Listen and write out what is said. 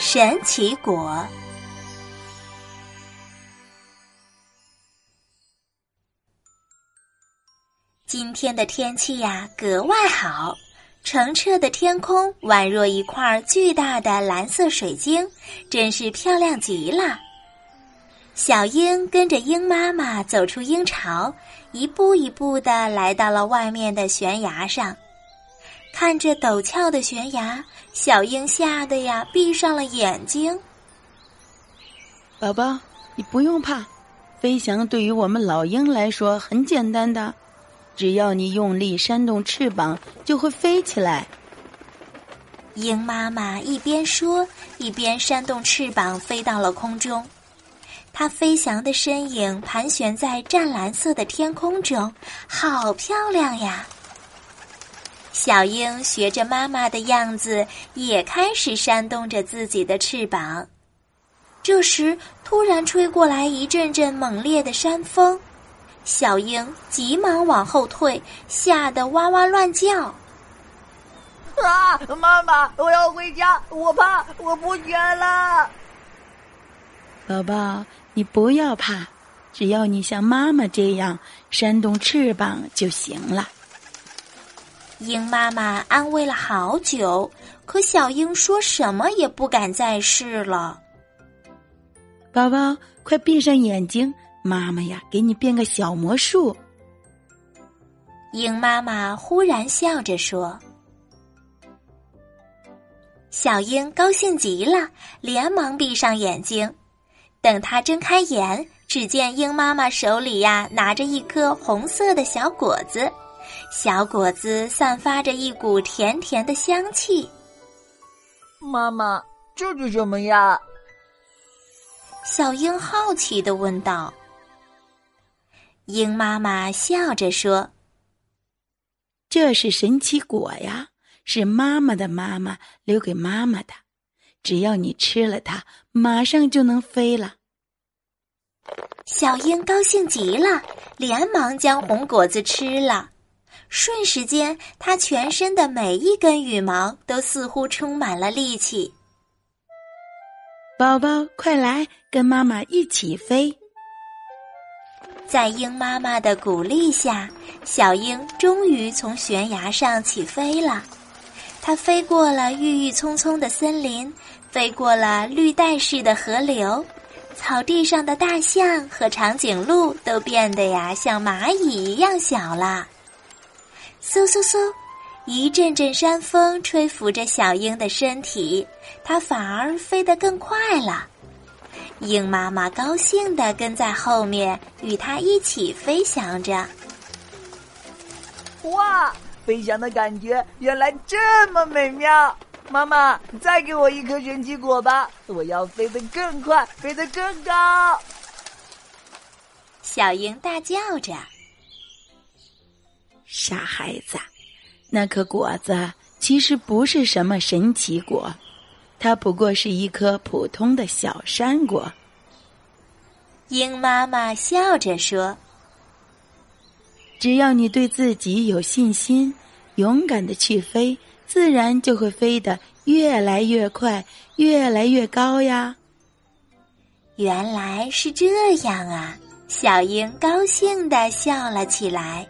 神奇果。今天的天气呀，格外好，澄澈的天空宛若一块巨大的蓝色水晶，真是漂亮极了。小鹰跟着鹰妈妈走出鹰巢，一步一步的来到了外面的悬崖上。看着陡峭的悬崖，小鹰吓得呀闭上了眼睛。宝宝，你不用怕，飞翔对于我们老鹰来说很简单的，只要你用力扇动翅膀，就会飞起来。鹰妈妈一边说，一边扇动翅膀飞到了空中。它飞翔的身影盘旋在湛蓝色的天空中，好漂亮呀！小鹰学着妈妈的样子，也开始扇动着自己的翅膀。这时，突然吹过来一阵阵猛烈的山风，小鹰急忙往后退，吓得哇哇乱叫。啊！妈妈，我要回家，我怕，我不学了。宝宝，你不要怕，只要你像妈妈这样扇动翅膀就行了。鹰妈妈安慰了好久，可小鹰说什么也不敢再试了。宝宝，快闭上眼睛，妈妈呀，给你变个小魔术。鹰妈妈忽然笑着说：“小鹰高兴极了，连忙闭上眼睛。等他睁开眼，只见鹰妈妈手里呀拿着一颗红色的小果子。”小果子散发着一股甜甜的香气。妈妈，这是什么呀？小鹰好奇的问道。鹰妈妈笑着说：“这是神奇果呀，是妈妈的妈妈留给妈妈的。只要你吃了它，马上就能飞了。”小鹰高兴极了，连忙将红果子吃了。瞬时间，它全身的每一根羽毛都似乎充满了力气。宝宝，快来跟妈妈一起飞！在鹰妈妈的鼓励下，小鹰终于从悬崖上起飞了。它飞过了郁郁葱葱的森林，飞过了绿带似的河流，草地上的大象和长颈鹿都变得呀像蚂蚁一样小了。嗖嗖嗖！一阵阵山风吹拂着小鹰的身体，它反而飞得更快了。鹰妈妈高兴地跟在后面，与它一起飞翔着。哇，飞翔的感觉原来这么美妙！妈妈，再给我一颗神奇果吧，我要飞得更快，飞得更高！小鹰大叫着。傻孩子，那颗果子其实不是什么神奇果，它不过是一颗普通的小山果。鹰妈妈笑着说：“只要你对自己有信心，勇敢的去飞，自然就会飞得越来越快，越来越高呀。”原来是这样啊！小鹰高兴的笑了起来。